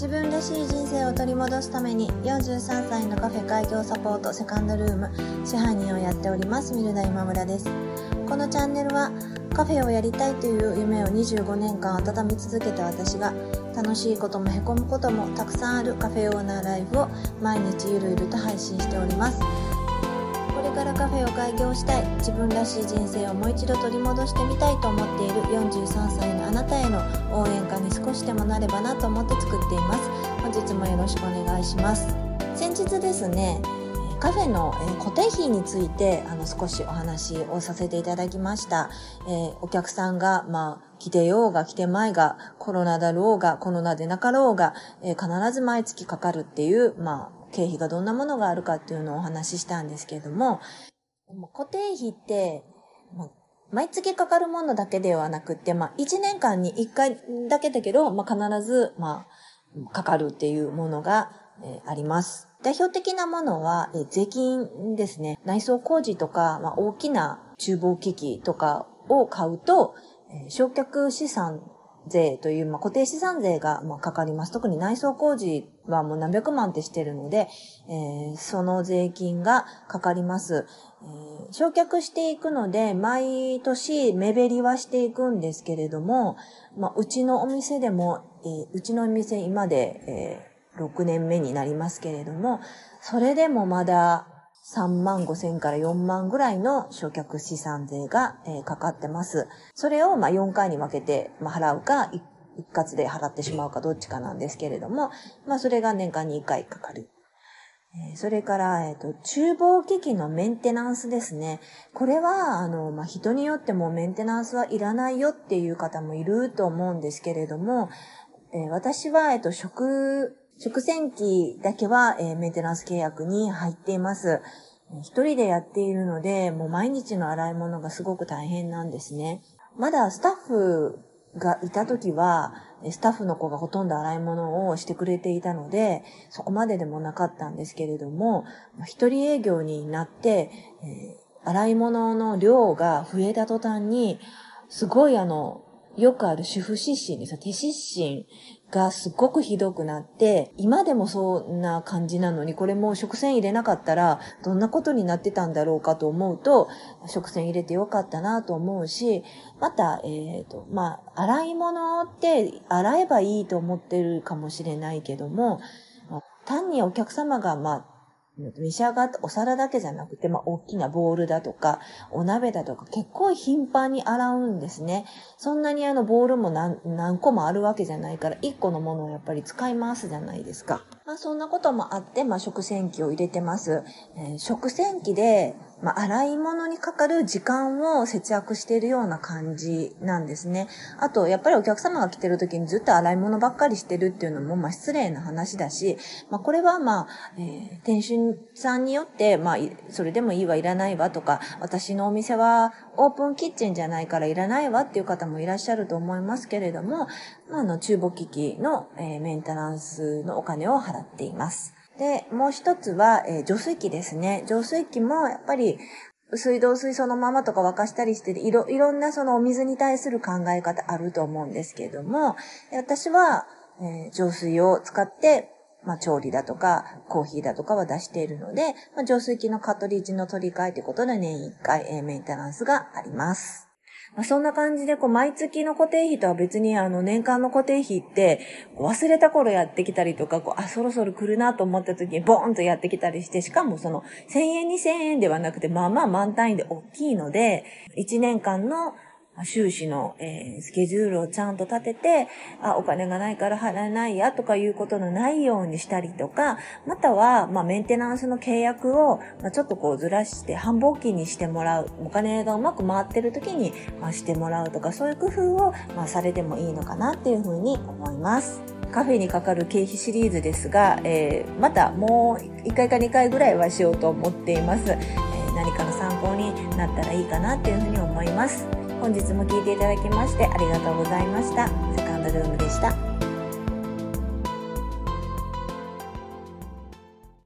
自分らしい人生を取り戻すために43歳のカフェ開業サポートセカンドルーム支配人をやっておりますミルダ今村です。このチャンネルはカフェをやりたいという夢を25年間温め続けた私が楽しいこともへこむこともたくさんあるカフェオーナーライフを毎日ゆるゆると配信しております。これからカフェを開業したい自分らしい人生をもう一度取り戻してみたいと思っている43歳のあなたへ少しでもなればなと思って作っています本日もよろしくお願いします先日ですねカフェの固定費についてあの少しお話をさせていただきました。えー、お客さんが、まあ、来てようが来てまいが、コロナだろうが、コロナでなかろうが、えー、必ず毎月かかるっていう、まあ、経費がどんなものがあるかっていうのをお話ししたんですけれども、固定費って、まあ、毎月かかるものだけではなくて、まあ、1年間に1回だけだけど、まあ、必ず、まあ、かかるっていうものが、えー、あります。代表的なものは、えー、税金ですね。内装工事とか、まあ、大きな厨房機器とかを買うと、えー、焼却資産税という、まあ、固定資産税が、まあ、かかります。特に内装工事はもう何百万ってしてるので、えー、その税金がかかります。えー、焼却していくので、毎年目減りはしていくんですけれども、まあ、うちのお店でも、えー、うちのお店今で、えー、6年目になりますけれども、それでもまだ3万5千から4万ぐらいの焼却資産税が、かかってます。それをまあ4回に分けて、ま、払うか、一括で払ってしまうかどっちかなんですけれども、まあそれが年間に1回かかる。え、それから、えっ、と、厨房機器のメンテナンスですね。これは、あの、まあ、人によってもメンテナンスはいらないよっていう方もいると思うんですけれども、え、私は、えっ、と、食、食洗機だけは、えー、メンテナンス契約に入っています。一人でやっているので、もう毎日の洗い物がすごく大変なんですね。まだスタッフがいた時は、スタッフの子がほとんど洗い物をしてくれていたので、そこまででもなかったんですけれども、一人営業になって、えー、洗い物の量が増えた途端に、すごいあの、よくある主婦失神ですよ。手失神がすごくひどくなって、今でもそんな感じなのに、これも食洗入れなかったら、どんなことになってたんだろうかと思うと、食洗入れてよかったなと思うし、また、えっ、ー、と、まあ、洗い物って洗えばいいと思ってるかもしれないけども、単にお客様が、まあ、召し上がったお皿だけじゃなくて、まあ、大きなボールだとか、お鍋だとか、結構頻繁に洗うんですね。そんなにあの、ボールも何何個もあるわけじゃないから、1個のものをやっぱり使い回すじゃないですか。まあ、そんなこともあって、まあ、食洗機を入れてます。えー、食洗機で、まあ、洗い物にかかる時間を節約しているような感じなんですね。あと、やっぱりお客様が来てる時にずっと洗い物ばっかりしてるっていうのも、まあ、失礼な話だし、まあ、これはまあ、えー、店主さんによって、まあ、それでもいいわ、いらないわとか、私のお店はオープンキッチンじゃないからいらないわっていう方もいらっしゃると思いますけれども、まあ、あの、厨房機器の、えー、メンテナンスのお金を払っています。で、もう一つは、えー、浄水器ですね。浄水器もやっぱり、水道水そのままとか沸かしたりしていろ、いろんなそのお水に対する考え方あると思うんですけれども、私は、えー、浄水を使って、まあ、調理だとか、コーヒーだとかは出しているので、まあ、浄水器のカトリッジの取り替えということで年1回、えー、メンテナンスがあります。まあ、そんな感じで、こう、毎月の固定費とは別に、あの、年間の固定費って、忘れた頃やってきたりとか、こう、あ、そろそろ来るなと思った時に、ボーンとやってきたりして、しかもその、1000円、2000円ではなくて、まあまあ満単位で大きいので、1年間の収支の、えー、スケジュールをちゃんと立てて、あ、お金がないから払えないやとかいうことのないようにしたりとか、または、まあ、メンテナンスの契約を、まあ、ちょっとこうずらして繁忙期にしてもらう、お金がうまく回ってる時に、まあ、してもらうとか、そういう工夫を、まあ、されてもいいのかなっていうふうに思います。カフェにかかる経費シリーズですが、えー、またもう1回か2回ぐらいはしようと思っています。え、何かの参考になったらいいかなっていうふうに思います。本日も聴いていただきましてありがとうございました。セカンドルームでした。